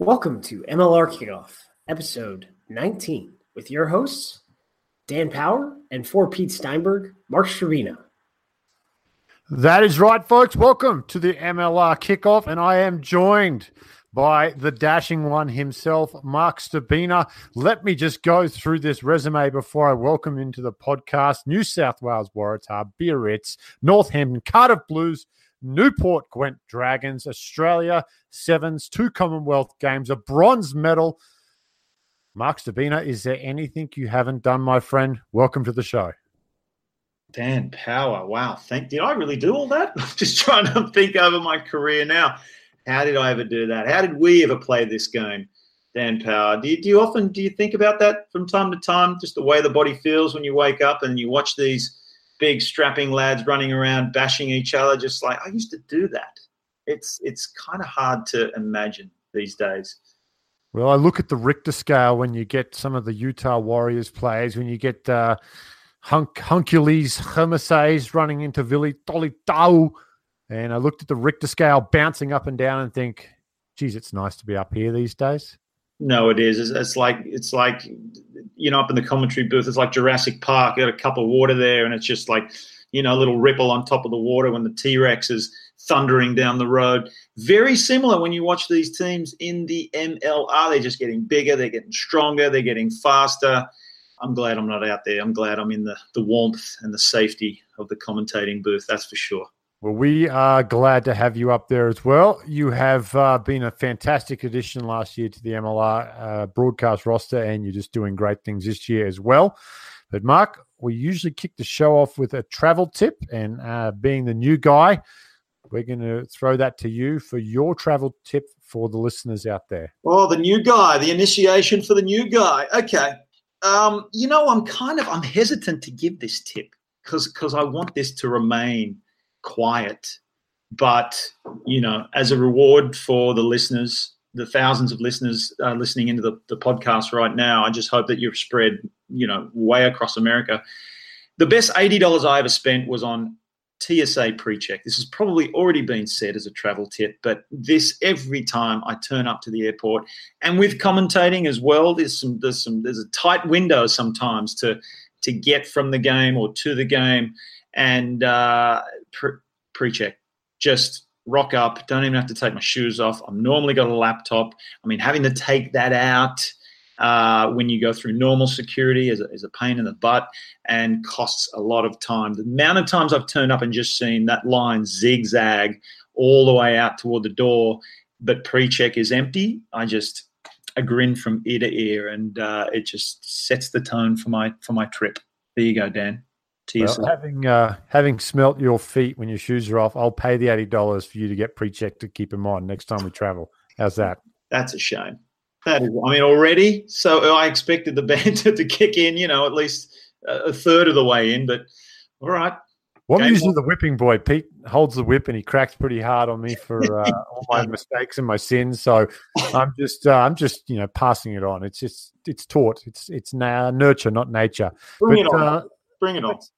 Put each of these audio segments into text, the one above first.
Welcome to MLR Kickoff, episode 19, with your hosts, Dan Power, and for Pete Steinberg, Mark Stcherbina. That is right, folks. Welcome to the MLR Kickoff, and I am joined by the dashing one himself, Mark Stcherbina. Let me just go through this resume before I welcome into the podcast. New South Wales Waratah, Biarritz, Northampton, Cardiff Blues, Newport Gwent Dragons, Australia Sevens, two Commonwealth Games, a bronze medal. Mark Stcherbina, is there anything you haven't done, my friend? Welcome to the show. Dan Power. Wow. Thank did I really do all that? I'm just trying to think over my career now. How did I ever do that? How did we ever play this game? Dan Power. Do you, do you often do you think about that from time to time? Just the way the body feels when you wake up and you watch these big strapping lads running around bashing each other just like I used to do that. It's it's kind of hard to imagine these days. Well, I look at the Richter scale when you get some of the Utah Warriors players, when you get uh, Hunk Huncules Hermeses running into Vili Tolitau, and I looked at the Richter scale bouncing up and down and think, geez, it's nice to be up here these days. No, it is. It's, it's, like it's like you know up in the commentary booth. It's like Jurassic Park. You got a cup of water there, and it's just like you know a little ripple on top of the water when the T Rex is thundering down the road. Very similar when you watch these teams in the MLR. They're just getting bigger. They're getting stronger. They're getting faster. I'm glad I'm not out there. I'm glad I'm in the the warmth and the safety of the commentating booth. That's for sure. Well, we are glad to have you up there as well. You have uh, been a fantastic addition last year to the MLR uh, broadcast roster, and you're just doing great things this year as well. But, Mark, we usually kick the show off with a travel tip, and uh, being the new guy, we're going to throw that to you for your travel tip for the listeners out there. Oh, the new guy, the initiation for the new guy. Okay. Um, you know, I'm kind of I'm hesitant to give this tip because because I want this to remain quiet. But, you know, as a reward for the listeners, the thousands of listeners uh, listening into the, the podcast right now, I just hope that you've spread, you know, way across America. The best $80 I ever spent was on TSA pre-check. This has probably already been said as a travel tip, but this every time I turn up to the airport, and with commentating as well, there's some there's some there's a tight window sometimes to to get from the game or to the game, and uh, pre check. Just rock up. Don't even have to take my shoes off. I've normally got a laptop. I mean, having to take that out uh, when you go through normal security is a, is a pain in the butt and costs a lot of time. The amount of times I've turned up and just seen that line zigzag all the way out toward the door, but pre check is empty, I just a grin from ear to ear, and uh, it just sets the tone for my for my trip. There you go, Dan to well, yourself. Having uh, having smelt your feet when your shoes are off, I'll pay the eighty dollars for you to get pre-checked to keep them on next time we travel. How's that? That's a shame. That is, I mean, already. So I expected the banter to kick in, you know, at least a third of the way in. But all right. Well, I'm usually the whipping boy. Pete holds the whip and he cracks pretty hard on me for uh, all my mistakes and my sins. So I'm just, uh, I'm just, you know, passing it on. It's just, it's taught. It's, it's now nurture, not nature. Bring but, it on. Uh, Bring it on let's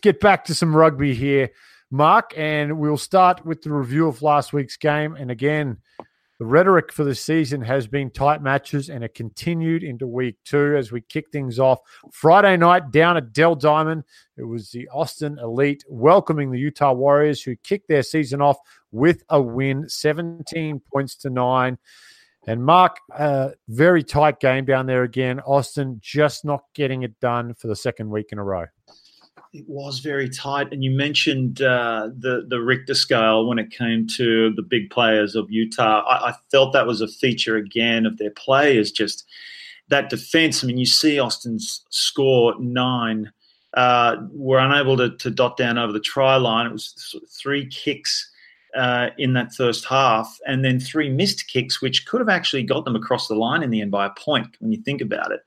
get back to some rugby here, Mark, and we'll start with the review of last week's game. And again, the rhetoric for the season has been tight matches, and it continued into week two as we kick things off Friday night down at Dell Diamond. It was the Austin Elite welcoming the Utah Warriors, who kicked their season off with a win, 17 points to nine. And Mark, uh, very tight game down there again. Austin just not getting it done for the second week in a row it was very tight. And you mentioned uh, the the Richter scale when it came to the big players of Utah. I, I, felt that was a feature again of their play is just that defense. I mean, you see Austin's score nine. Uh, were unable to, to dot down over the try line. It was three kicks uh, in that first half, and then three missed kicks, which could have actually got them across the line in the end by a point when you think about it.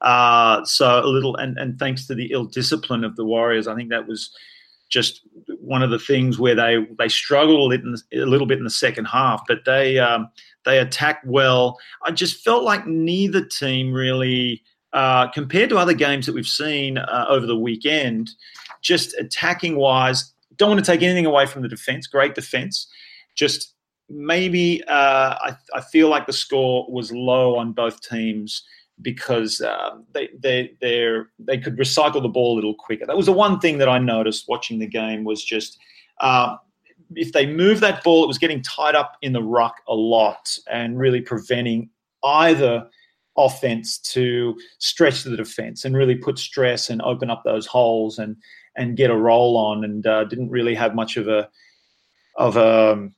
Uh, so a little, and, and thanks to the ill discipline of the Warriors, I think that was just one of the things where they they struggled a little, bit in the second half, but they um, they attacked well. I just felt like neither team really, uh, compared to other games that we've seen uh, over the weekend, just attacking wise, don't want to take anything away from the defense. Great defense, just maybe uh, I, I feel like the score was low on both teams because uh, they they they they could recycle the ball a little quicker. That was the one thing that I noticed watching the game was just uh, if they move that ball, it was getting tied up in the ruck a lot and really preventing either offense to stretch the defense and really put stress and open up those holes and and get a roll on and uh, didn't really have much of a of a um,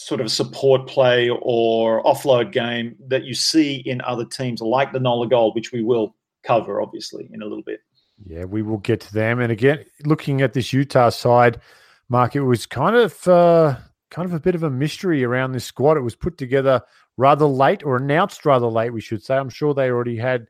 sort of support play or offload game that you see in other teams like the Nola Gold, which we will cover obviously in a little bit. Yeah, we will get to them. And again, looking at this Utah side, Mark, it was kind of uh, kind of a bit of a mystery around this squad. It was put together rather late, or announced rather late, we should say. I'm sure they already had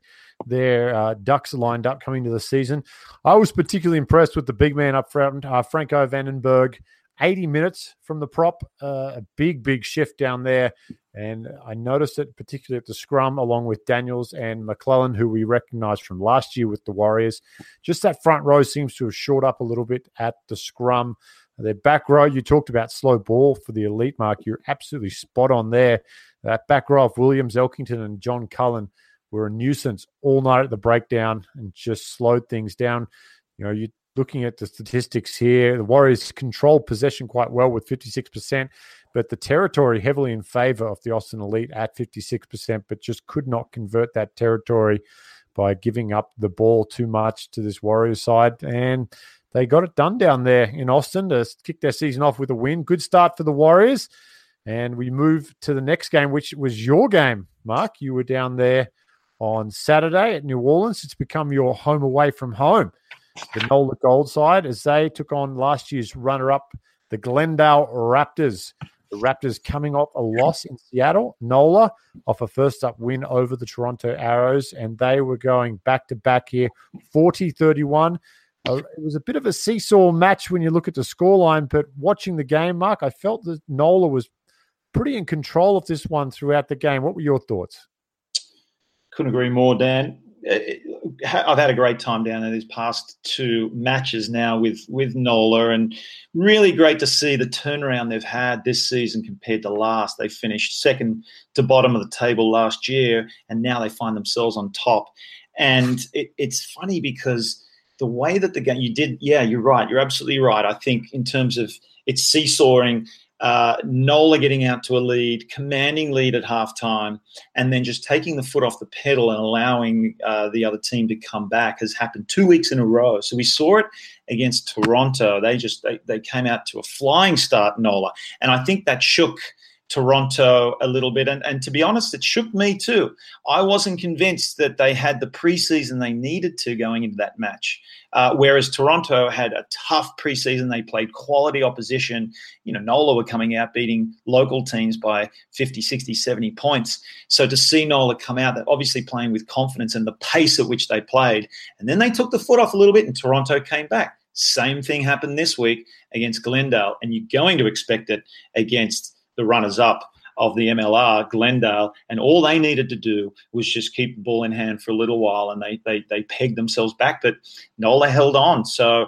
their uh, ducks lined up coming to the season. I was particularly impressed with the big man up front, uh, Franco Vandenberg. 80 minutes from the prop, uh, a big, big shift down there. And I noticed it particularly at the scrum, along with Daniels and McClellan, who we recognized from last year with the Warriors. Just that front row seems to have short up a little bit at the scrum. Their back row, you talked about slow ball for the elite mark. You're absolutely spot on there. That back row of Williams, Elkington, and John Cullen were a nuisance all night at the breakdown and just slowed things down. You know, you looking at the statistics here, the Warriors controlled possession quite well with 56%, but the territory heavily in favor of the Austin Elite at 56%, but just could not convert that territory by giving up the ball too much to this Warriors side. And they got it done down there in Austin to kick their season off with a win. Good start for the Warriors. And we move to the next game, which was your game, Mark. You were down there on Saturday at New Orleans. It's become your home away from home. The Nola Gold side, as they took on last year's runner up, the Glendale Raptors. The Raptors coming off a loss in Seattle, Nola off a first up win over the Toronto Arrows, and they were going back to back here 40 31 uh, it was a bit of a seesaw match when you look at the scoreline, but watching the game, Mark, I felt that Nola was pretty in control of this one throughout the game. What were your thoughts? Couldn't agree more, Dan. I've had a great time down there these past two matches now with with Nola, and really great to see the turnaround they've had this season compared to last. They finished second to bottom of the table last year, and now they find themselves on top. And it, it's funny because the way that the game you did, yeah, you're right. You're absolutely right. I think in terms of it's seesawing, uh, Nola getting out to a lead, commanding lead at halftime, and then just taking the foot off the pedal and allowing uh, the other team to come back has happened two weeks in a row. So we saw it against Toronto. They just they, they came out to a flying start, Nola, and I think that shook Toronto a little bit. And, and to be honest, it shook me too. I wasn't convinced that they had the preseason they needed to going into that match. Uh, whereas Toronto had a tough preseason. They played quality opposition. You know, Nola were coming out beating local teams by 50, 60, 70 points. So to see Nola come out, they're obviously playing with confidence and the pace at which they played. And then they took the foot off a little bit and Toronto came back. Same thing happened this week against Glendale. And you're going to expect it against the runners up of the MLR, Glendale, and all they needed to do was just keep the ball in hand for a little while, and they they they pegged themselves back. But Nola held on, so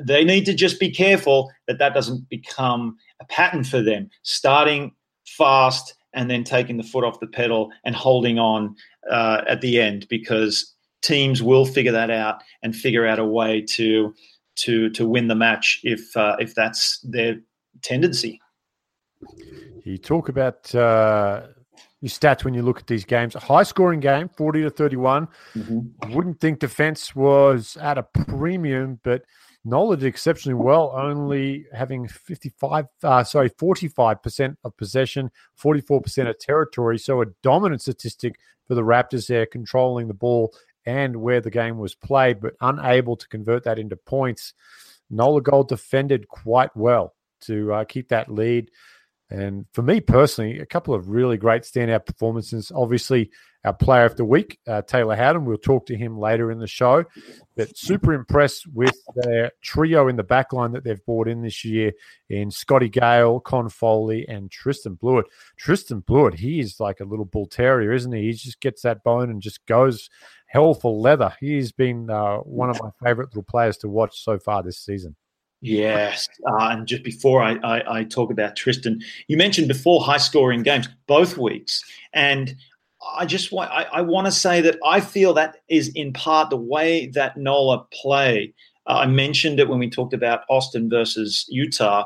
they need to just be careful that that doesn't become a pattern for them. Starting fast and then taking the foot off the pedal and holding on uh, at the end, because teams will figure that out and figure out a way to to to win the match if uh, if that's their tendency. You talk about uh, your stats when you look at these games. A high scoring game, 40 to 31. Mm-hmm. Wouldn't think defense was at a premium, but Nola did exceptionally well, only having 55, uh, sorry, 45% of possession, 44% of territory. So a dominant statistic for the Raptors there, controlling the ball and where the game was played, but unable to convert that into points. Nola Gold defended quite well to uh, keep that lead. And for me personally, a couple of really great standout performances. Obviously, our player of the week, uh, Taylor Howden. We'll talk to him later in the show. But super impressed with their trio in the backline that they've brought in this year in Scotty Gale, Con Foley, and Tristan Blewett. Tristan Blewett, he is like a little bull terrier, isn't he? He just gets that bone and just goes hell for leather. He's been uh, one of my favorite little players to watch so far this season. Yes, uh, and just before I, I, I, talk about Tristan, you mentioned before high scoring games both weeks, and I just want I, I want to say that I feel that is in part the way that Nola play. Uh, I mentioned it when we talked about Austin versus Utah.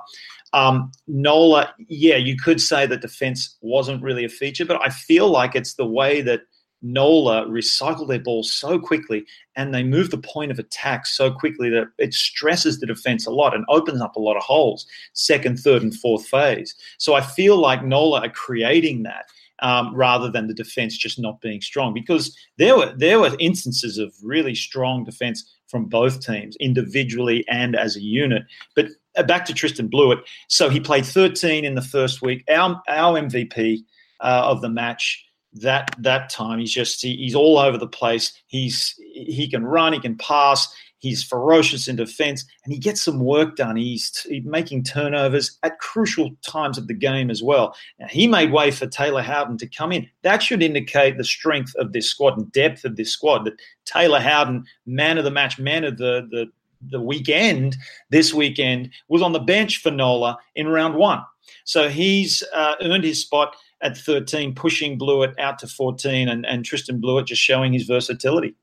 Um, Nola, yeah, you could say that defense wasn't really a feature, but I feel like it's the way that Nola recycle their ball so quickly and they move the point of attack so quickly that it stresses the defense a lot and opens up a lot of holes, second, third, and fourth phase. So I feel like Nola are creating that. Um, rather than the defense just not being strong, because there were there were instances of really strong defense from both teams, individually and as a unit. But uh, back to Tristan Blewett. So he played 13 in the first week. Our our MVP uh, of the match that that time. He's just he, he's all over the place. He's he can run, he can pass. He's ferocious in defense, and he gets some work done. He's, he's making turnovers at crucial times of the game as well. Now, he made way for Taylor Howden to come in. That should indicate the strength of this squad and depth of this squad. That Taylor Howden, man of the match, man of the the the weekend, this weekend, was on the bench for Nola in round one. So he's uh, earned his spot at 13, pushing Blewett out to 14, and, and Tristan Blewett just showing his versatility.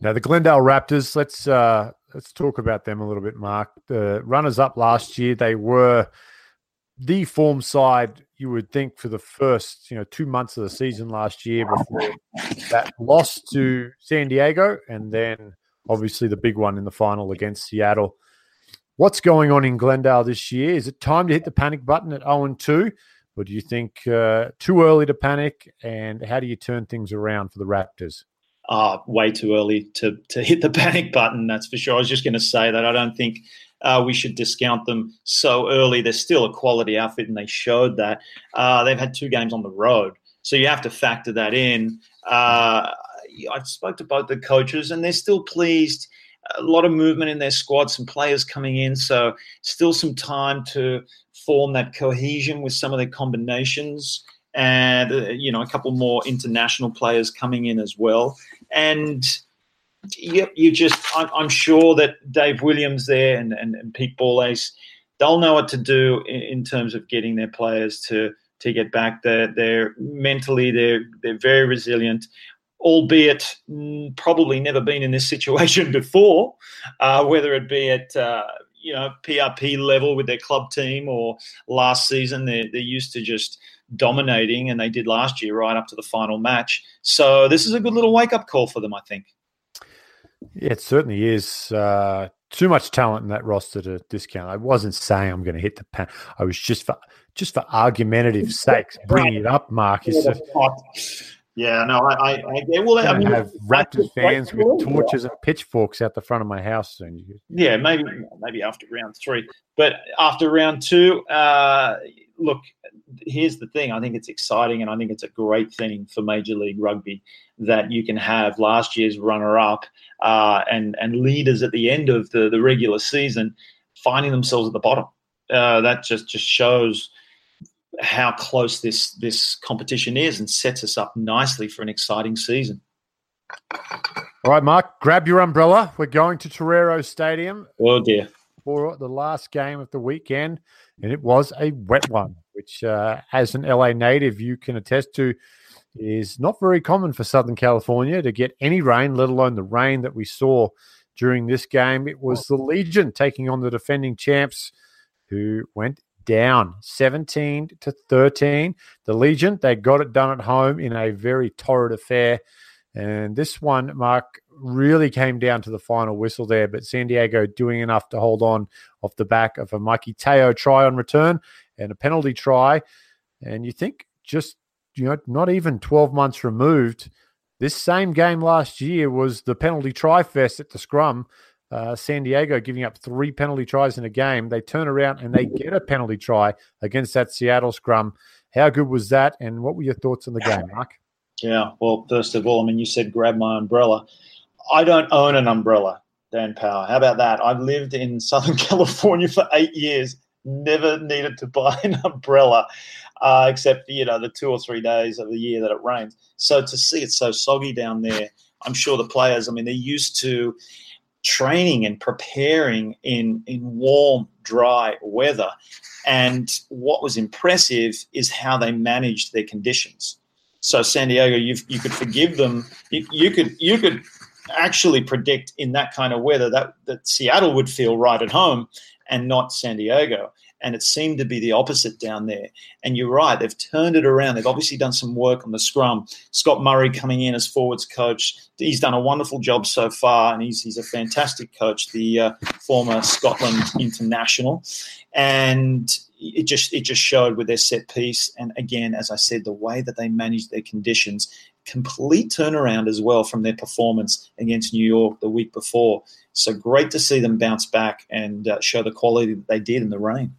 Now the Glendale Raptors. Let's uh, let's talk about them a little bit, Mark. The runners up last year, they were the form side you would think for the first you know two months of the season last year before that loss to San Diego, and then obviously the big one in the final against Seattle. What's going on in Glendale this year? Is it time to hit the panic button at 0 2? Or do you think uh, too early to panic? And how do you turn things around for the Raptors? Uh, way too early to, to hit the panic button, that's for sure. I was just going to say that I don't think uh, we should discount them so early. They're still a quality outfit, and they showed that. Uh, they've had two games on the road. So you have to factor that in. Uh, I spoke to both the coaches, and they're still pleased. A lot of movement in their squad, some players coming in, so still some time to form that cohesion with some of the combinations, and uh, you know a couple more international players coming in as well. And yep, you just I'm, I'm sure that Dave Williams there and, and, and Pete Ballace, they'll know what to do in, in terms of getting their players to to get back. They're, they're mentally they're they're very resilient albeit probably never been in this situation before, uh, whether it be at uh, you know PRP level with their club team or last season. They're, they're used to just dominating, and they did last year right up to the final match. So this is a good little wake up call for them, I think. Yeah, it certainly is. Uh, too much talent in that roster to discount. I wasn't saying I'm going to hit the pan. I was just for just for argumentative sakes bringing it up, Mark. Is yeah, no, I, I, I yeah, well, I, I mean, have Raptors fans with torches and pitchforks out the front of my house soon. Yeah, maybe, maybe after round three, but after round two, uh, look, here's the thing. I think it's exciting, and I think it's a great thing for Major League Rugby that you can have last year's runner-up uh, and and leaders at the end of the the regular season finding themselves at the bottom. Uh, that just just shows how close this this competition is and sets us up nicely for an exciting season. All right, Mark, grab your umbrella. We're going to Torero Stadium. Oh dear. For the last game of the weekend, and it was a wet one, which, uh, as an LA native, you can attest to, is not very common for Southern California to get any rain, let alone the rain that we saw during this game. It was the Legion taking on the defending champs, who went down 17 to 13. The Legion, they got it done at home in a very torrid affair. And this one, Mark, really came down to the final whistle there, but San Diego doing enough to hold on off the back of a Mikey Teo try on return and a penalty try. And you think just, you know, not even 12 months removed, this same game last year was the penalty try fest at the scrum uh, San Diego giving up three penalty tries in a game. They turn around and they get a penalty try against that Seattle scrum. How good was that? And what were your thoughts on the game, Mark? Yeah, well, first of all, I mean, you said grab my umbrella. I don't own an umbrella, Dan Power. How about that? I've lived in Southern California for eight years, never needed to buy an umbrella, uh, except you know the two or three days of the year that it rains. So to see it so soggy down there, I'm sure the players. I mean, they're used to training and preparing in in warm, dry weather. And what was impressive is how they managed their conditions. So San Diego, you you could forgive them. You, you could you could actually predict in that kind of weather that that Seattle would feel right at home and not San Diego and it seemed to be the opposite down there. And you're right, they've turned it around. They've obviously done some work on the scrum. Scott Murray coming in as forwards coach, he's done a wonderful job so far, and he's he's a fantastic coach, the uh, former Scotland international, and it just it just showed with their set piece. And again, as I said, the way that they managed their conditions, complete turnaround as well from their performance against New York the week before. So great to see them bounce back and uh, show the quality that they did in the rain.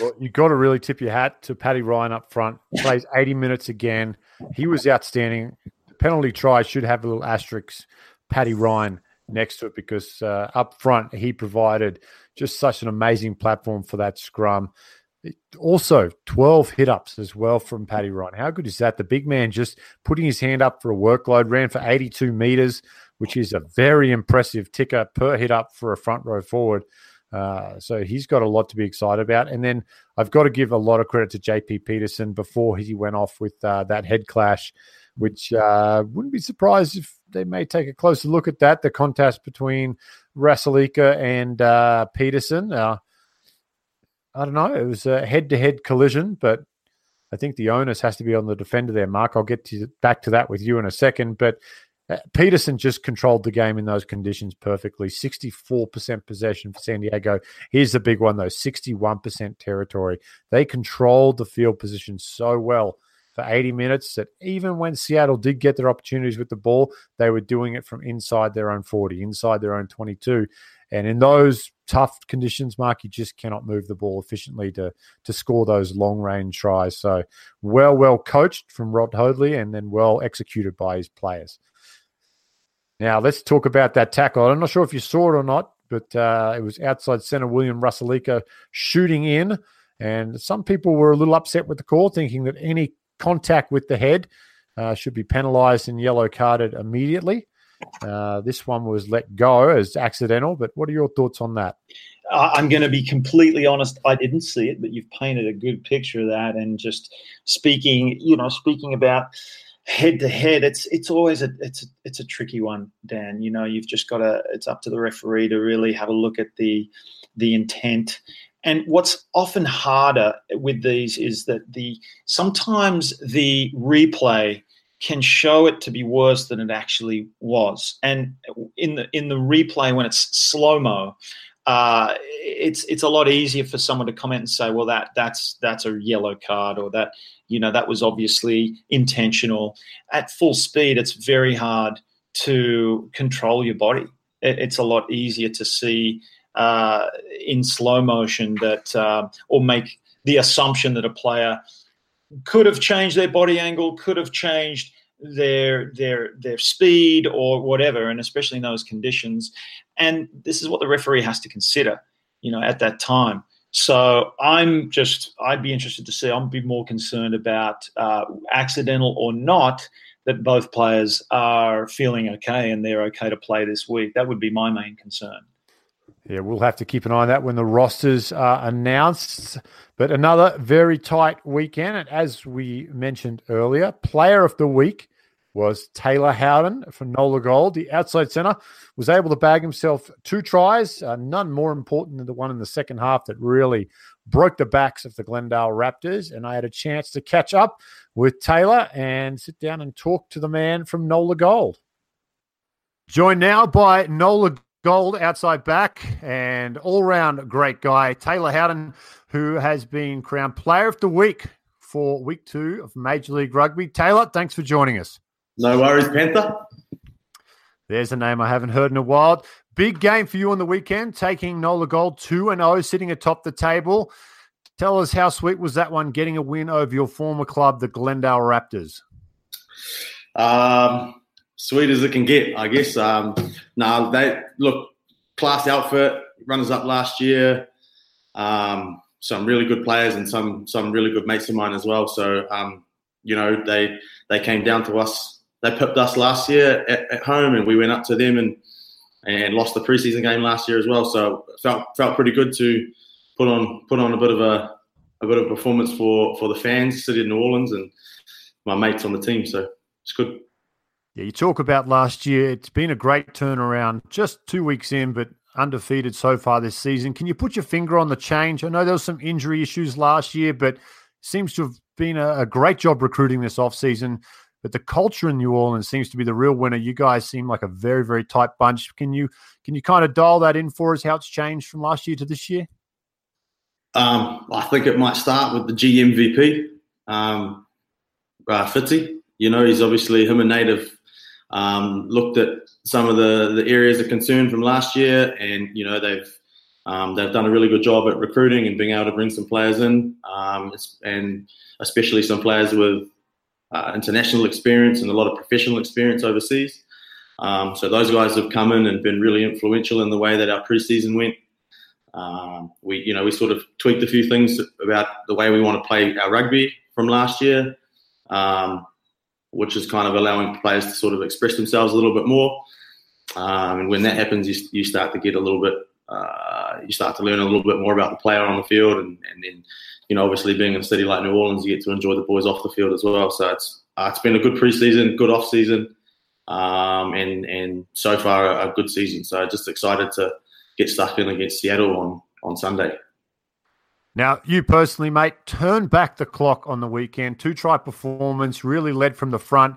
Well, you've got to really tip your hat to Paddy Ryan up front. Plays 80 minutes again. He was outstanding. The penalty try should have a little asterisk, Paddy Ryan next to it, because uh, up front, he provided just such an amazing platform for that scrum. Also, 12 hit ups as well from Paddy Ryan. How good is that? The big man just putting his hand up for a workload, ran for 82 meters, which is a very impressive ticker per hit up for a front row forward. Uh, so he's got a lot to be excited about. And then I've got to give a lot of credit to JP Peterson before he went off with uh, that head clash, which uh, wouldn't be surprised if they may take a closer look at that. The contest between Rasileka and uh, Peterson. Uh, I don't know. It was a head to head collision, but I think the onus has to be on the defender there, Mark. I'll get to, back to that with you in a second. But uh, Peterson just controlled the game in those conditions perfectly. 64% possession for San Diego. Here's the big one, though 61% territory. They controlled the field position so well for 80 minutes that even when Seattle did get their opportunities with the ball, they were doing it from inside their own 40, inside their own 22. And in those tough conditions, Mark, you just cannot move the ball efficiently to to score those long range tries. So well, well coached from Rob Hoadley and then well executed by his players. Now, let's talk about that tackle. I'm not sure if you saw it or not, but uh, it was outside center William Rasileka shooting in. And some people were a little upset with the call, thinking that any contact with the head uh, should be penalized and yellow carded immediately. Uh, this one was let go as accidental, but what are your thoughts on that? I'm going to be completely honest. I didn't see it, but you've painted a good picture of that. And just speaking, you know, speaking about head to head, it's it's always a it's a, it's a tricky one, Dan. You know, you've just got to. It's up to the referee to really have a look at the the intent. And what's often harder with these is that the sometimes the replay can show it to be worse than it actually was. And in the in the replay when it's slow mo, uh, it's it's a lot easier for someone to comment and say, well, that that's that's a yellow card, or that you know that was obviously intentional. At full speed, it's very hard to control your body. It, it's a lot easier to see uh, in slow motion that, uh, or make the assumption that a player could have changed their body angle, could have changed their their their speed or whatever, and especially in those conditions. And this is what the referee has to consider, you know, at that time. So I'm just I'd be interested to see. I'd be more concerned about uh, accidental or not that both players are feeling okay and they're okay to play this week. That would be my main concern. Yeah, we'll have to keep an eye on that when the rosters are announced. But another very tight weekend. And as we mentioned earlier, player of the week was Taylor Howden from Nola Gold. The outside center was able to bag himself two tries, uh, none more important than the one in the second half that really broke the backs of the Glendale Raptors. And I had a chance to catch up with Taylor and sit down and talk to the man from Nola Gold. Joined now by Nola Gold outside back and all round great guy, Taylor Howden, who has been crowned player of the week for week two of Major League Rugby. Taylor, thanks for joining us. No worries, Panther. There's a name I haven't heard in a while. Big game for you on the weekend, taking Nola Gold 2 and 0, sitting atop the table. Tell us how sweet was that one getting a win over your former club, the Glendale Raptors? Um, sweet as it can get, I guess. Um, no, they look class outfit, runners up last year. Um, some really good players and some some really good mates of mine as well. So um, you know they they came down to us. They pipped us last year at, at, home, and we went up to them and and lost the preseason game last year as well. So felt felt pretty good to put on put on a bit of a a bit of performance for for the fans, city of New Orleans, and my mates on the team. So it's good. Yeah, you talk about last year. It's been a great turnaround. Just two weeks in, but undefeated so far this season. Can you put your finger on the change? I know there was some injury issues last year, but seems to have been a, a great job recruiting this offseason. But the culture in New Orleans seems to be the real winner. You guys seem like a very, very tight bunch. Can you can you kind of dial that in for us? How it's changed from last year to this year? Um, I think it might start with the GMVP, um, uh, Fitzy. You know, he's obviously him a native. Um, looked at some of the, the areas of concern from last year, and you know they've um, they've done a really good job at recruiting and being able to bring some players in, um, and especially some players with uh, international experience and a lot of professional experience overseas. Um, so those guys have come in and been really influential in the way that our preseason went. Um, we, you know, we sort of tweaked a few things about the way we want to play our rugby from last year, um, which is kind of allowing players to sort of express themselves a little bit more. Um, and when that happens, you, you start to get a little bit, uh, you start to learn a little bit more about the player on the field, and, and then you know, obviously being in a city like New Orleans, you get to enjoy the boys off the field as well. So it's uh, it's been a good preseason, good off season, um, and and so far a, a good season. So just excited to get stuck in against Seattle on on Sunday. Now, you personally, mate, turn back the clock on the weekend. Two try performance, really led from the front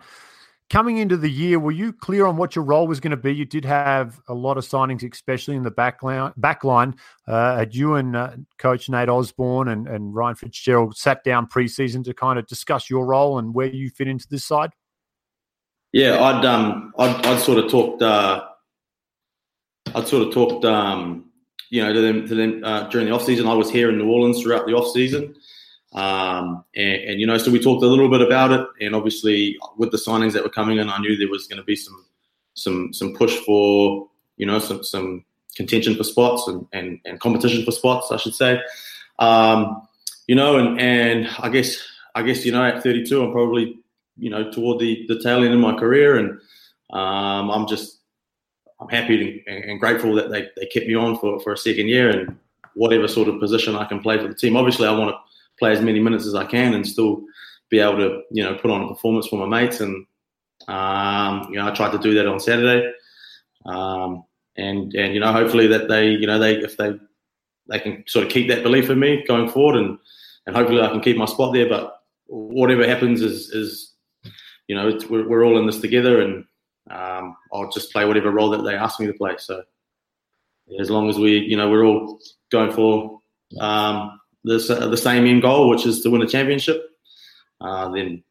coming into the year, were you clear on what your role was going to be? You did have a lot of signings, especially in the back line. Back line. Uh, had you and uh, Coach Nate Osborne and, and Ryan Fitzgerald sat down preseason to kind of discuss your role and where you fit into this side? Yeah, I'd um, I'd, I'd sort of talked, uh, I'd sort of talked, um, you know, to them to them uh, during the off season. I was here in New Orleans throughout the off season. Um, and, and, you know, so we talked a little bit about it, and obviously with the signings that were coming in, I knew there was going to be some some some push for you know some some contention for spots and and, and competition for spots, I should say. Um, you know, and and I guess I guess you know at 32, I'm probably you know toward the the tail end of my career, and um, I'm just I'm happy and, grateful that they, they kept me on for, for a second year and whatever sort of position I can play for the team. Obviously, I want to play as many minutes as I can and still be able to, you know, put on a performance for my mates. And, um, you know, I tried to do that on Saturday. Um, and, and, you know, hopefully that they, you know, they, if they, they can sort of keep that belief in me going forward and, and hopefully I can keep my spot there. But whatever happens is, is you know, we're, we're all in this together and um, I'll just play whatever role that they ask me to play. So as long as we, you know, we're all going for um, the, uh, the same end goal, which is to win a championship, uh, then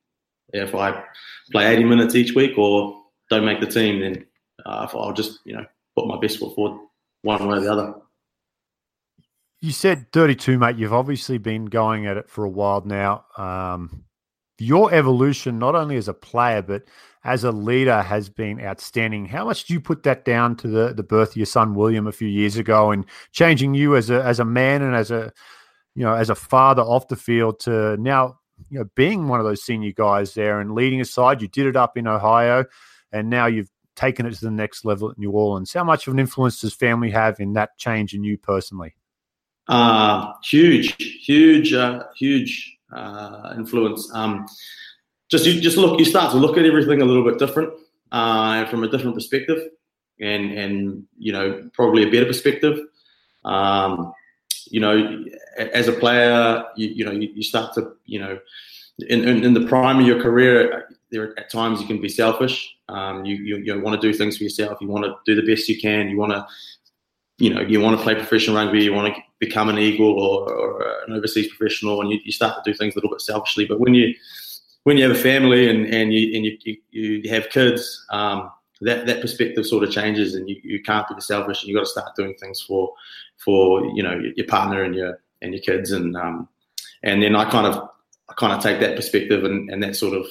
if I play 80 minutes each week or don't make the team, then uh, I'll just you know put my best foot forward one way or the other. You said 32, mate. You've obviously been going at it for a while now. Um, your evolution, not only as a player but as a leader, has been outstanding. How much do you put that down to the the birth of your son William a few years ago and changing you as a as a man and as a you know, as a father off the field to now, you know, being one of those senior guys there and leading a side. You did it up in Ohio, and now you've taken it to the next level at New Orleans. How much of an influence does family have in that change in you personally? Uh, huge, huge, uh, huge uh, influence. Um, just you just look, you start to look at everything a little bit different uh, from a different perspective, and and you know probably a better perspective. Um, you know, as a player, you, you know, you, you, start to, you know, in, in, in, the prime of your career, there at times you can be selfish. Um, you, you, you want to do things for yourself. You want to do the best you can. You want to, you know, you want to play professional rugby. You want to become an eagle or, or an overseas professional, and you, you start to do things a little bit selfishly. But when you when you have a family and, and you and you, you, you have kids, um, that that perspective sort of changes, and you, you can't be selfish, and you have got to start doing things for for you know your partner and your and your kids, and um, and then I kind of I kind of take that perspective and, and that sort of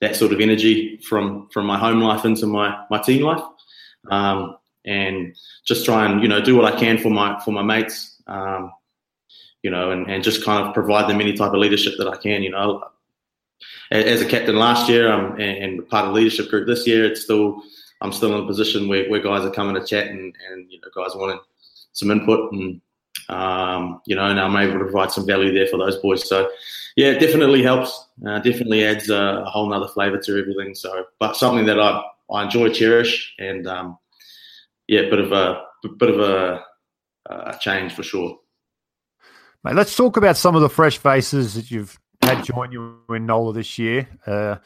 that sort of energy from from my home life into my my team life, um, and just try and you know do what I can for my for my mates, um, you know, and, and just kind of provide them any type of leadership that I can, you know. As a captain last year um, and, and part of the leadership group this year, it's still I'm still in a position where, where guys are coming to chat and, and you know guys wanting some input and um, you know, and I'm able to provide some value there for those boys. So, yeah, it definitely helps. Uh, definitely adds a, a whole nother flavour to everything. So, but something that I, I enjoy, cherish, and um, yeah, bit of a bit of a, a change for sure. Mate, let's talk about some of the fresh faces that you've had join you in NOLA this year. Uh,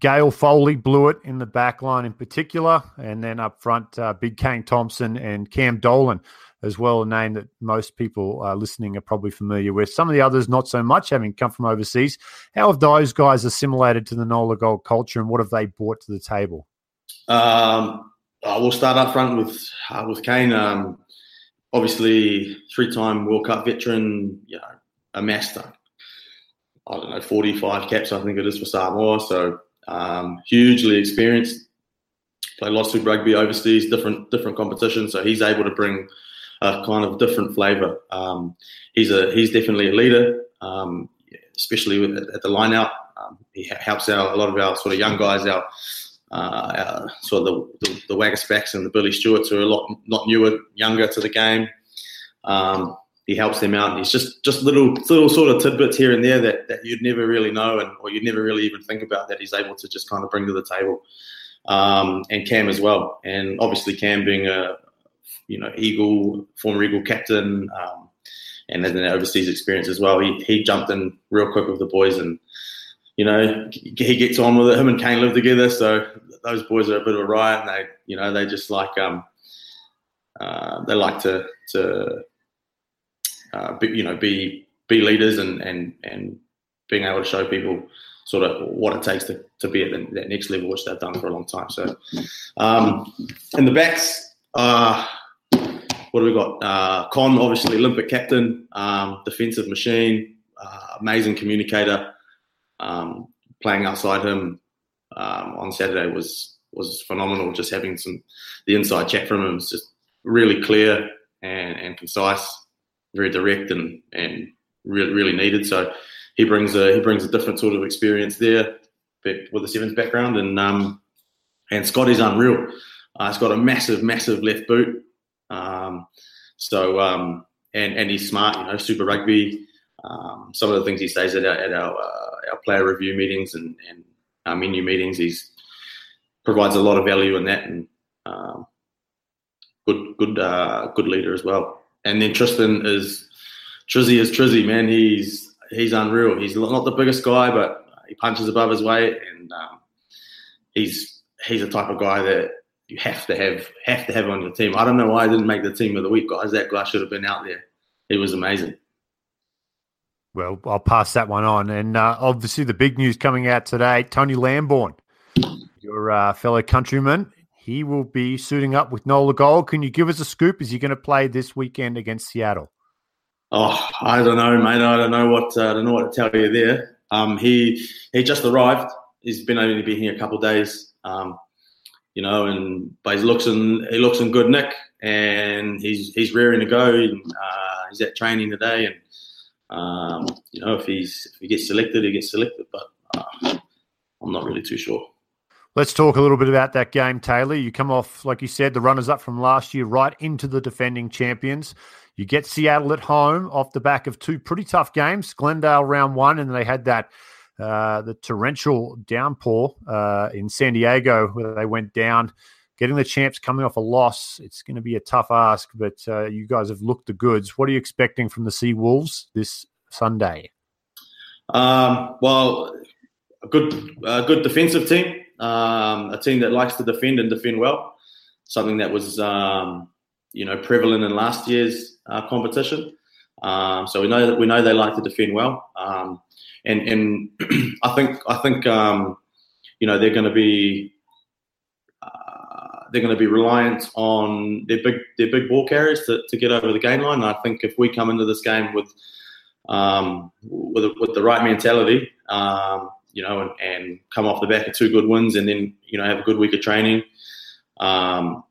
Gale Foley Blewett in the back line in particular, and then up front, uh, Big Kane Thompson and Cam Dolan as well, a name that most people uh, listening are probably familiar with. Some of the others, not so much, having come from overseas. How have those guys assimilated to the NOLA Gold culture, and what have they brought to the table? Um, uh, we'll start up front with uh, with Kane. Um, obviously, three-time World Cup veteran. You know, amassed I don't know forty-five caps. I think it is for Samoa. So um, hugely experienced. Played lots of rugby overseas, different different competitions. So he's able to bring a kind of different flavour. Um, he's a he's definitely a leader, um, especially with, at the line out. Um, he helps out a lot of our sort of young guys out. Uh, our, sort of the, the, the Wagga and the Billy Stewarts who are a lot not newer, younger to the game. He helps them out. And he's just just little little sort of tidbits here and there that, that you'd never really know and or you'd never really even think about that he's able to just kind of bring to the table. Um, and Cam as well. And obviously Cam being a, you know, Eagle, former Eagle captain, um, and then an overseas experience as well. He, he jumped in real quick with the boys and, you know, he gets on with it. Him and Kane live together. So those boys are a bit of a riot and they, you know, they just like, um, uh, they like to, to, uh, be, you know, be, be leaders and, and, and being able to show people sort of what it takes to, to be at the, that next level, which they've done for a long time. So, um, in the backs, uh, what do we got? Uh, Con, obviously Olympic captain, um, defensive machine, uh, amazing communicator. Um, playing outside him um, on Saturday was was phenomenal. Just having some the inside chat from him was just really clear and, and concise, very direct and and really really needed. So he brings a he brings a different sort of experience there, with a sevens background and um, and Scotty's unreal. Uh, he's got a massive massive left boot. Um, so um, and and he's smart, you know, super rugby. Um, some of the things he says at our, at our, uh, our player review meetings and, and our menu meetings, he's provides a lot of value in that and um, good good uh, good leader as well. And then Tristan is Trizzy is Trizzy, man. He's he's unreal. He's not the biggest guy, but he punches above his weight, and um, he's he's the type of guy that you have to have have to have on your team. I don't know why I didn't make the team of the week, guys. That guy should have been out there. He was amazing. Well, I'll pass that one on. And uh, obviously, the big news coming out today: Tony Lamborn, your uh, fellow countryman, he will be suiting up with Nola Gold. Can you give us a scoop? Is he going to play this weekend against Seattle? Oh, I don't know, mate. I don't know what uh, I don't know what to tell you there. Um, he he just arrived. He's been only been here a couple of days. Um, you know, and but he looks in he looks in good nick, and he's he's rearing to go. And, uh, he's at training today, and um, you know, if he's if he gets selected, he gets selected. But uh, I'm not really too sure. Let's talk a little bit about that game, Taylor. You come off, like you said, the runners up from last year, right into the defending champions. You get Seattle at home off the back of two pretty tough games. Glendale round one, and they had that uh, the torrential downpour uh, in San Diego, where they went down. Getting the champs coming off a loss, it's going to be a tough ask, but uh, you guys have looked the goods. What are you expecting from the Sea Wolves this Sunday? Um, well, a good, a good defensive team, um, a team that likes to defend and defend well. Something that was, um, you know, prevalent in last year's uh, competition. Um, so we know that we know they like to defend well. Um, and and I think I think um, you know they're going to be uh, they're going to be reliant on their big their big ball carriers to, to get over the game line. And I think if we come into this game with um, with with the right mentality, um, you know, and, and, come off the back of two good wins, and then you know have a good week of training. Um,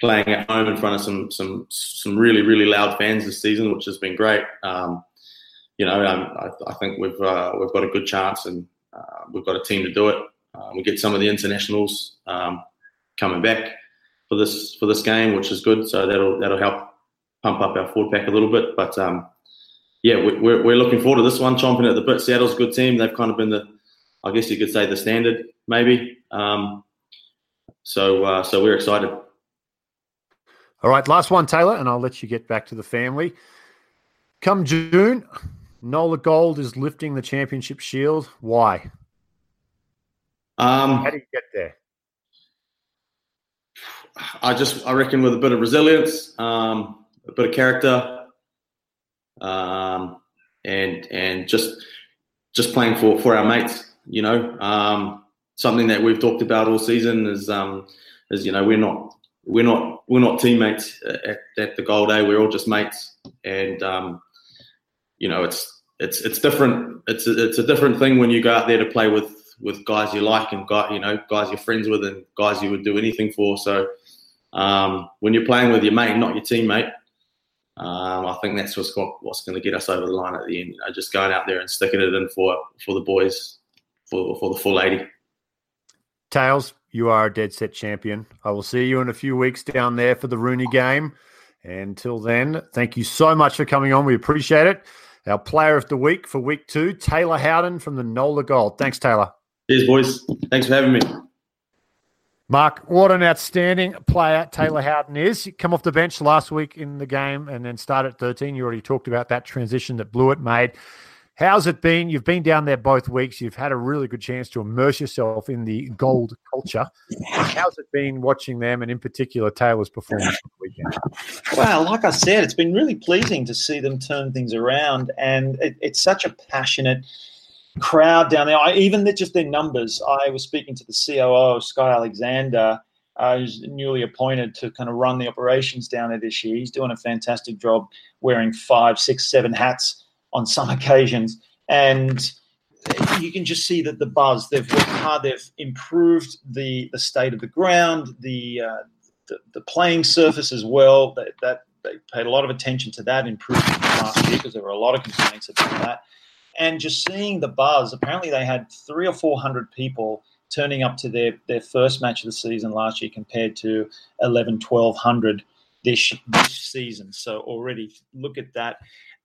playing at home in front of some some some really really loud fans this season, which has been great. Um, you know, um, I, I, think we've uh, we've got a good chance, and uh, we've got a team to do it. Uh, we get some of the internationals um, coming back for this for this game, which is good. So that'll that'll help pump up our forward pack a little bit. But um, yeah, we, we're we're looking forward to this one. Chomping at the bit. Seattle's a good team. They've kind of been the, I guess you could say, the standard maybe. Um, so uh, so we're excited. All right, last one, Taylor, and I'll let you get back to the family. Come June, Nola Gold is lifting the championship shield. Why? Um, How do you get there? I just I reckon with a bit of resilience, um, a bit of character, um, and and just just playing for for our mates. You know, um, something that we've talked about all season is um, is you know we're not we're not we're not teammates at, at the Gold day. We're all just mates, and um, you know it's it's it's different. It's a, it's a different thing when you go out there to play with with guys you like and guys you know guys you're friends with and guys you would do anything for. So um, when you're playing with your mate, not your teammate, um, I think that's what's got, what's going to get us over the line at the end. You know, just going out there and sticking it in for for the boys for for the full eighty. Tails, you are a dead set champion. I will see you in a few weeks down there for the Rooney game. Until then, thank you so much for coming on. We appreciate it. Our player of the week for week two, Taylor Howden from the Nola Gold. Thanks, Taylor. Cheers, boys. Thanks for having me. Mark, what an outstanding player Taylor Howden is. He come off the bench last week in the game and then started at 13. You already talked about that transition that Blewett made. How's it been? You've been down there both weeks. You've had a really good chance to immerse yourself in the gold culture. How's it been watching them, and in particular Taylor's performance weekend? Well, like I said, it's been really pleasing to see them turn things around, and it, it's such a passionate crowd down there. I, even the, just their numbers. I was speaking to the COO, Sky Alexander, uh, who's newly appointed to kind of run the operations down there this year. He's doing a fantastic job, wearing five, six, seven hats on some occasions, and you can just see that the buzz. They've worked hard. They've improved the the state of the ground, the uh, the, the, playing surface as well. That, that they paid a lot of attention to that improvement last year because there were a lot of complaints about that. And just seeing the buzz. Apparently, they had three or four hundred people turning up to their their first match of the season last year compared to 11, 1200 this this season. So already look at that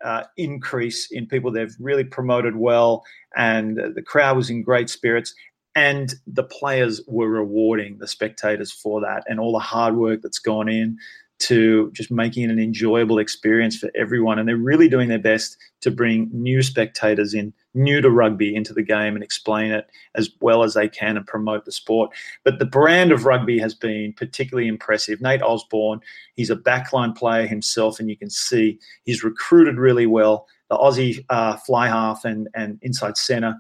uh, increase in people. They've really promoted well, and the crowd was in great spirits. And the players were rewarding the spectators for that, and all the hard work that's gone in to just making it an enjoyable experience for everyone. And they're really doing their best to bring new spectators in, new to rugby, into the game and explain it as well as they can and promote the sport. But the brand of rugby has been particularly impressive. Nate Osborne, he's a backline player himself, and you can see he's recruited really well. The Aussie uh, fly half and, and inside centre.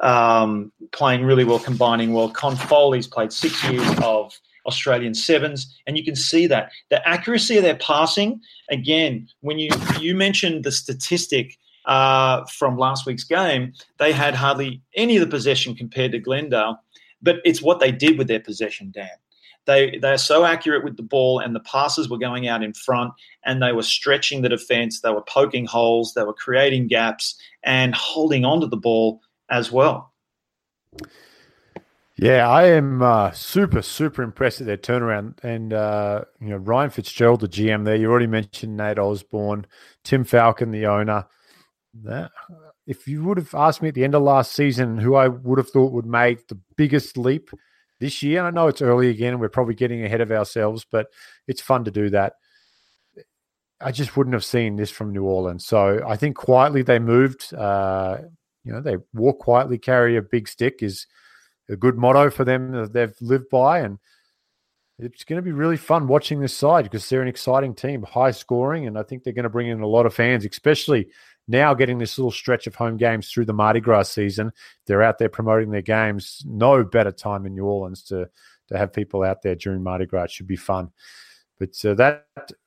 Um, playing really well, combining well. Con Foley's played six years of Australian sevens, and you can see that the accuracy of their passing. Again, when you you mentioned the statistic uh, from last week's game, they had hardly any of the possession compared to Glendale, but it's what they did with their possession, Dan. They they're so accurate with the ball, and the passes were going out in front, and they were stretching the defense. They were poking holes. They were creating gaps and holding onto the ball as well. Yeah, I am uh, super, super impressed at their turnaround. And, uh, you know, Ryan Fitzgerald, the GM there, you already mentioned Nate Osborne, Tim Falcon, the owner. That, if you would have asked me at the end of last season who I would have thought would make the biggest leap this year, and I know it's early again, we're probably getting ahead of ourselves, but it's fun to do that. I just wouldn't have seen this from New Orleans. So I think quietly they moved. Uh, you know, they walk quietly, carry a big stick is – a good motto for them that they've lived by. And it's going to be really fun watching this side because they're an exciting team, high scoring, and I think they're going to bring in a lot of fans, especially now getting this little stretch of home games through the Mardi Gras season. They're out there promoting their games. No better time in New Orleans to to have people out there during Mardi Gras. It should be fun. But uh, that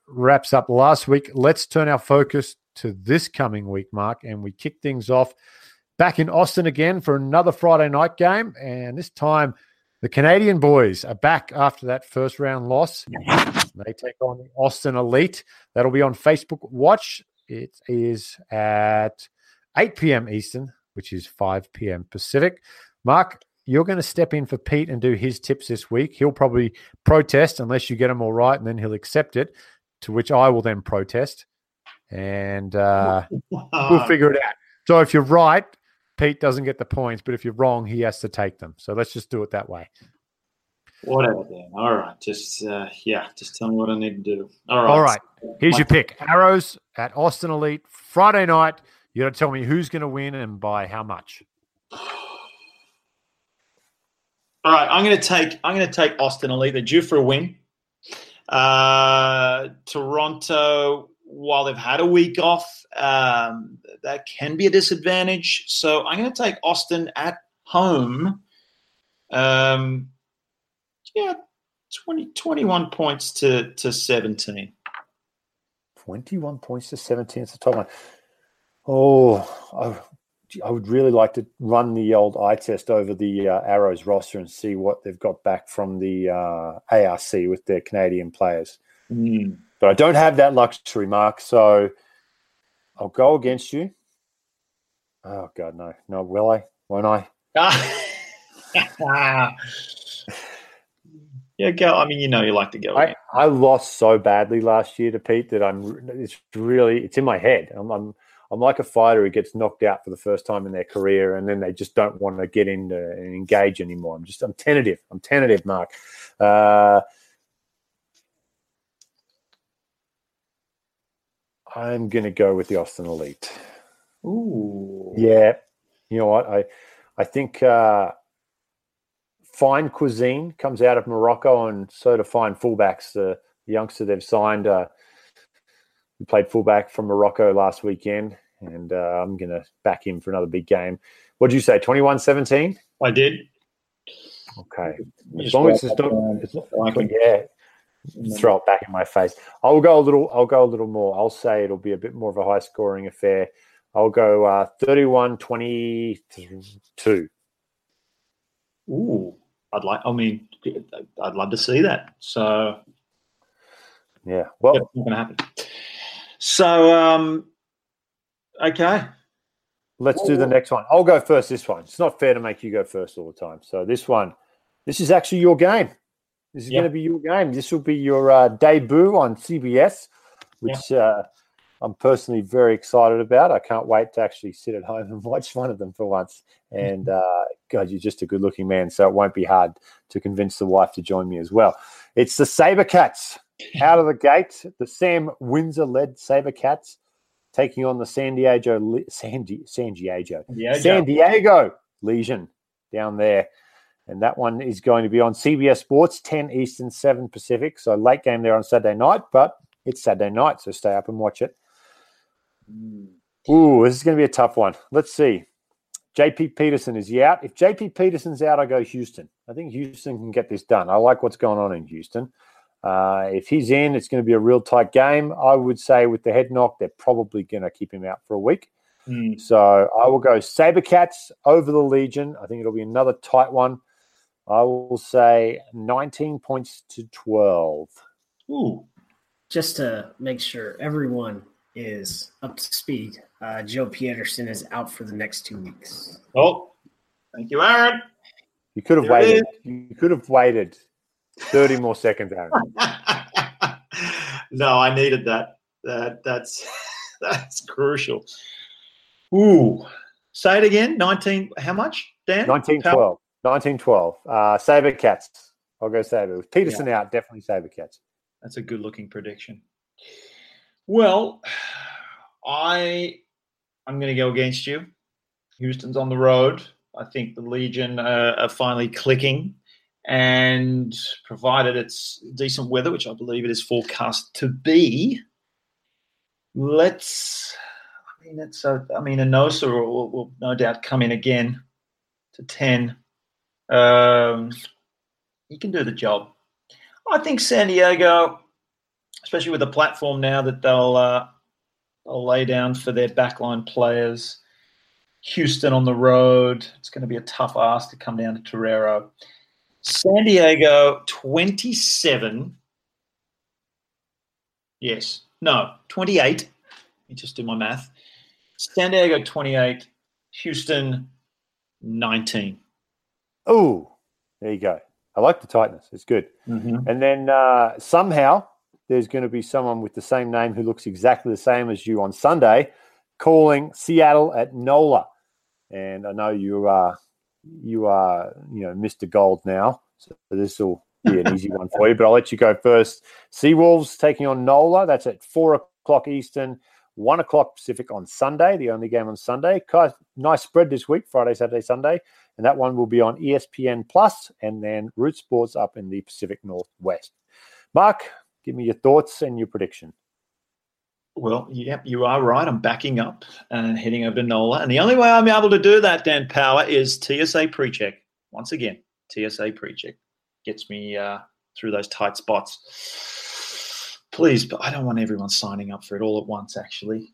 wraps up last week. Let's turn our focus to this coming week, Mark, and we kick things off back in Austin again for another Friday night game. And this time, the Canadian boys are back after that first round loss. They take on the Austin Elite. That'll be on Facebook Watch. It is at 8 p.m. Eastern, which is 5 p.m. Pacific. Mark, you're going to step in for Pete and do his tips this week. He'll probably protest unless you get them all right, and then he'll accept it. To which I will then protest, and uh, we'll figure it out. So if you're right, Pete doesn't get the points, but if you're wrong, he has to take them. So let's just do it that way. Whatever, Dan. All right. Just uh, yeah, just tell me what I need to do. All right. All right. Here's your pick: Arrows at Austin Elite Friday night. You got to tell me who's going to win and by how much. All right, I'm going to take I'm going to take Austin Elite. They're due for a win. Uh, Toronto, while they've had a week off, um, that can be a disadvantage. So I'm going to take Austin at home. Um, yeah, 20, 21 points to to 17. 21 points to 17. It's the top one. Oh, I, I would really like to run the old eye test over the uh, Arrows roster and see what they've got back from the uh, ARC with their Canadian players. Mm. But I don't have that luxury, Mark. So I'll go against you. Oh, God, no. No, will I? Won't I? yeah, go. I mean, you know, you like to go. I, I lost so badly last year to Pete that I'm. It's really. It's in my head. I'm, I'm. I'm like a fighter who gets knocked out for the first time in their career, and then they just don't want to get into and engage anymore. I'm just. I'm tentative. I'm tentative, Mark. Uh, I'm going to go with the Austin Elite. Ooh. Yeah. You know what? I I think uh, fine cuisine comes out of Morocco, and so do fine fullbacks. The youngster they've signed, uh, we played fullback from Morocco last weekend, and uh, I'm going to back him for another big game. What did you say? 21 17? I did. Okay. As long as it's not, it's not I can- yeah, throw it back in my face. I'll go a little. I'll go a little more. I'll say it'll be a bit more of a high scoring affair. I'll go uh, 31 22. Ooh. I'd like. I mean, I'd love to see that. So Yeah. Well, not going to happen. So, um, okay. Let's do the next one. I'll go first this one. It's not fair to make you go first all the time. So this one, this is actually your game. This is going to be your game. This will be your uh, debut on CBS, which uh, I'm personally very excited about. I can't wait to actually sit at home and watch one of them for once. And uh, God, you're just a good looking man, so it won't be hard to convince the wife to join me as well. It's the Sabercats out of the gate. The Sam Windsor led Sabercats taking on the San Diego San, Di- San Diego Yeah, San Diego Legion down there. And that one is going to be on CBS Sports, 10 Eastern, 7 Pacific. So late game there on Saturday night, but it's Saturday night, so stay up and watch it. Hmm. Ooh, this is going to be a tough one. Let's see. JP Pietersen is he out? If JP Pietersen's out, I go Houston. I think Houston can get this done. I like what's going on in Houston. Uh, if he's in, it's going to be a real tight game. I would say with the head knock, they're probably going to keep him out for a week. Mm. So I will go Sabercats over the Legion. I think it'll be another tight one. I will say 19 points to 12. Ooh. Just to make sure everyone is up to speed, uh, Joe Pietersen is out for the next two weeks. Oh, thank you, Aaron. You could have There waited. You could have waited 30 more seconds, Aaron. no, I needed that. That that's that's crucial. Ooh. Say it again. 19 how much, Dan? 1912. 1912. Uh, Sabercats. I'll go Saber. With Pietersen out, definitely Saber Cats. That's a good looking prediction. Well, I I'm going to go against you. Houston's on the road. I think the Legion uh, are finally clicking, and provided it's decent weather, which I believe it is forecast to be, let's. I mean, it's. A, I mean, Anosa will, will no doubt come in again to ten. Um, he can do the job. I think San Diego, especially with the platform now that they'll uh, they'll lay down for their backline players. Houston on the road. It's going to be a tough ask to come down to Torero. San Diego 27. Yes. No, 28. Let me just do my math. San Diego 28. Houston 19. Oh, there you go. I like the tightness. It's good. Mhm. And then uh, somehow there's going to be someone with the same name who looks exactly the same as you on Sunday, calling Seattle at NOLA. And I know you are you are you know Mr. Gold now, so this will be an easy one for you. But I'll let you go first. Seawolves taking on NOLA. That's at four o'clock Eastern, one o'clock Pacific on Sunday. The only game on Sunday. Nice spread this week: Friday, Saturday, Sunday and that one will be on ESPN Plus, and then Root Sports up in the Pacific Northwest. Mark, give me your thoughts and your prediction. Well, yep, you are right. I'm backing up and heading over to NOLA. And the only way I'm able to do that, Dan Power, is TSA pre-check. Once again, TSA pre-check gets me uh, through those tight spots. Please, but I don't want everyone signing up for it all at once, actually.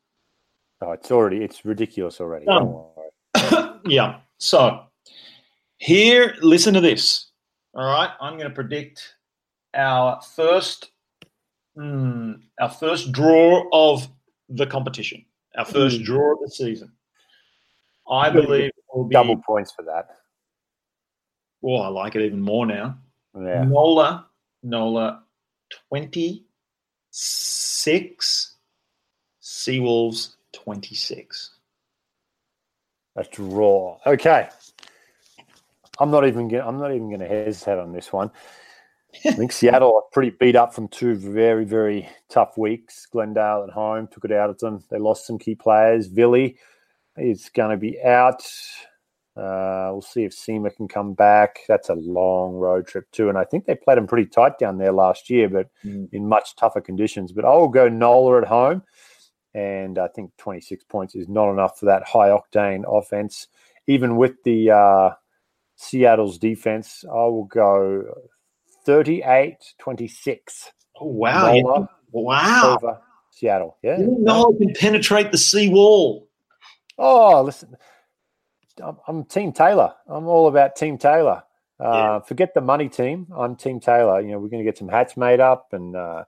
Oh, it's already it's ridiculous already. Done. Yeah. So here, listen to this. All right, I'm going to predict our first, hmm, our first draw of the competition, our first Hmm. draw of the season. I believe it will be. Double points for that. Oh, I like it even more now. Yeah. Nola, Nola, twenty-six. Seawolves, twenty-six. A draw. Okay. I'm not even gonna, I'm not even going to hesitate on this one. I think Seattle are pretty beat up from two very very tough weeks. Glendale at home took it out of them. They lost some key players. Villy is going to be out. Uh, we'll see if Seema can come back. That's a long road trip too, and I think they played them pretty tight down there last year, but Mm. in much tougher conditions. But I will go Nola at home, and I think 26 points is not enough for that high octane offense. Even with the uh, Seattle's defense, I will go 38 26 Oh wow! Nola wow! over Seattle. Yeah. You didn't know it can penetrate the sea wall. Oh, listen, I'm, I'm Team Taylor. I'm all about Team Taylor. Uh, Yeah. Forget the money team. I'm Team Taylor. You know, we're going to get some hats made up, and uh,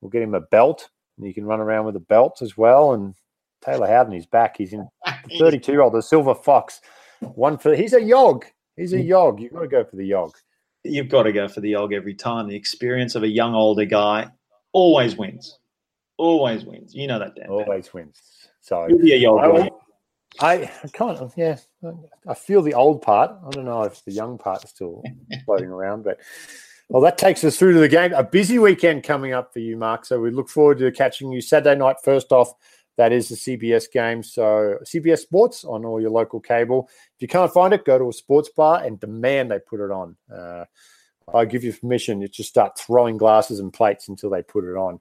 we'll get him a belt, and he can run around with a belt as well. And Taylor Howden, he's back. He's in 32 year old, the Silver Fox. One for he's a yog. He's a yog. You've got to go for the yog. You've got to go for the og every time. The experience of a young older guy always wins. Always wins. You know that, Dan. Always wins. So You'll be a Yog I. I, I kind of yeah. I feel the old part. I don't know if the young part's still floating around, but well, that takes us through to the game. A busy weekend coming up for you, Mark. So we look forward to catching you Saturday night. First off, that is the CBS game. So CBS Sports on all your local cable. If you can't find it, go to a sports bar and demand they put it on. Uh, I give you permission to just start throwing glasses and plates until they put it on.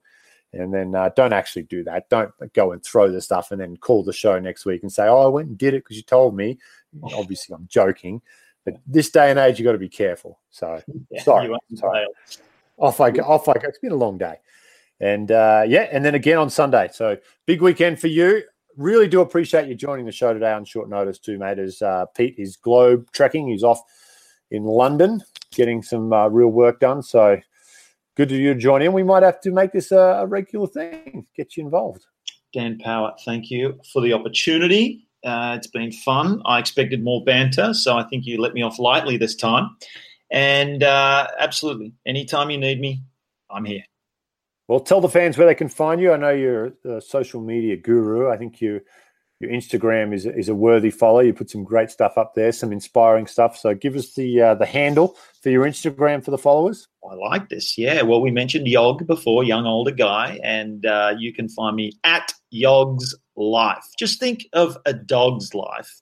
And then uh, don't actually do that. Don't go and throw the stuff and then call the show next week and say, "Oh, I went and did it because you told me." Obviously, I'm joking, but this day and age, you've got to be careful. So Yeah, sorry, sorry. off I go. Off I go. It's been a long day, and uh, yeah, and then again on Sunday. So big weekend for you. Really do appreciate you joining the show today on short notice too, mate. As uh, Pete is globe trekking, he's off in London getting some uh, real work done. So good to you to join in. We might have to make this a, a regular thing. Get you involved. Dan Power, thank you for the opportunity. Uh, it's been fun. I expected more banter, so I think you let me off lightly this time. And uh, absolutely, anytime you need me, I'm here. Well, tell the fans where they can find you. I know you're a social media guru. I think you your Instagram is is a worthy follow. You put some great stuff up there, some inspiring stuff. So give us the uh, the handle for your Instagram for the followers. I like this. Yeah. Well, we mentioned Yog before, young older guy, and uh, you can find me at Yog's Life. Just think of a dog's life,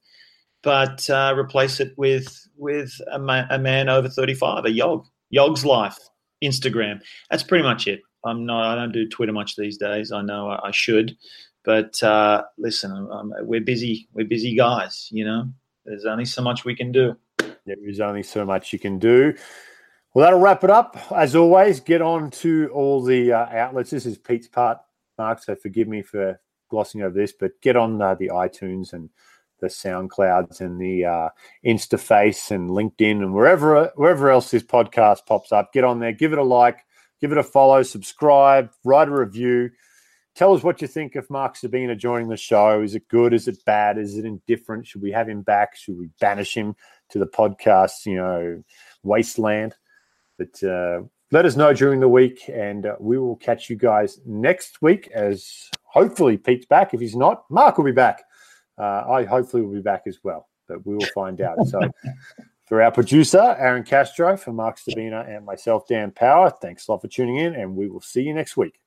but uh, replace it with with a, ma- a man over thirty five, a Yog. Yog's Life. Instagram. That's pretty much it. I'm not. I don't do Twitter much these days. I know I, I should, but uh, listen, we're busy. We're busy guys. You know, there's only so much we can do. There is only so much you can do. Well, that'll wrap it up. As always, get on to all the uh, outlets. This is Pete's part, Mark, so forgive me for glossing over this, but get on uh, the iTunes and the SoundClouds and the uh, InstaFace and LinkedIn and wherever wherever else this podcast pops up. Get on there, give it a like, give it a follow, subscribe, write a review. tell us what you think of Mark Stcherbina joining the show. Is it good? Is it bad? Is it indifferent? Should we have him back? Should we banish him to the podcast, you know, wasteland? But uh, let us know during the week, and uh, we will catch you guys next week as hopefully Pete's back. If he's not, Mark will be back. Uh, I hopefully will be back as well, but we will find out. So, for our producer, Aaron Castro, for Mark Stcherbina, and myself, Dan Power, thanks a lot for tuning in, and we will see you next week.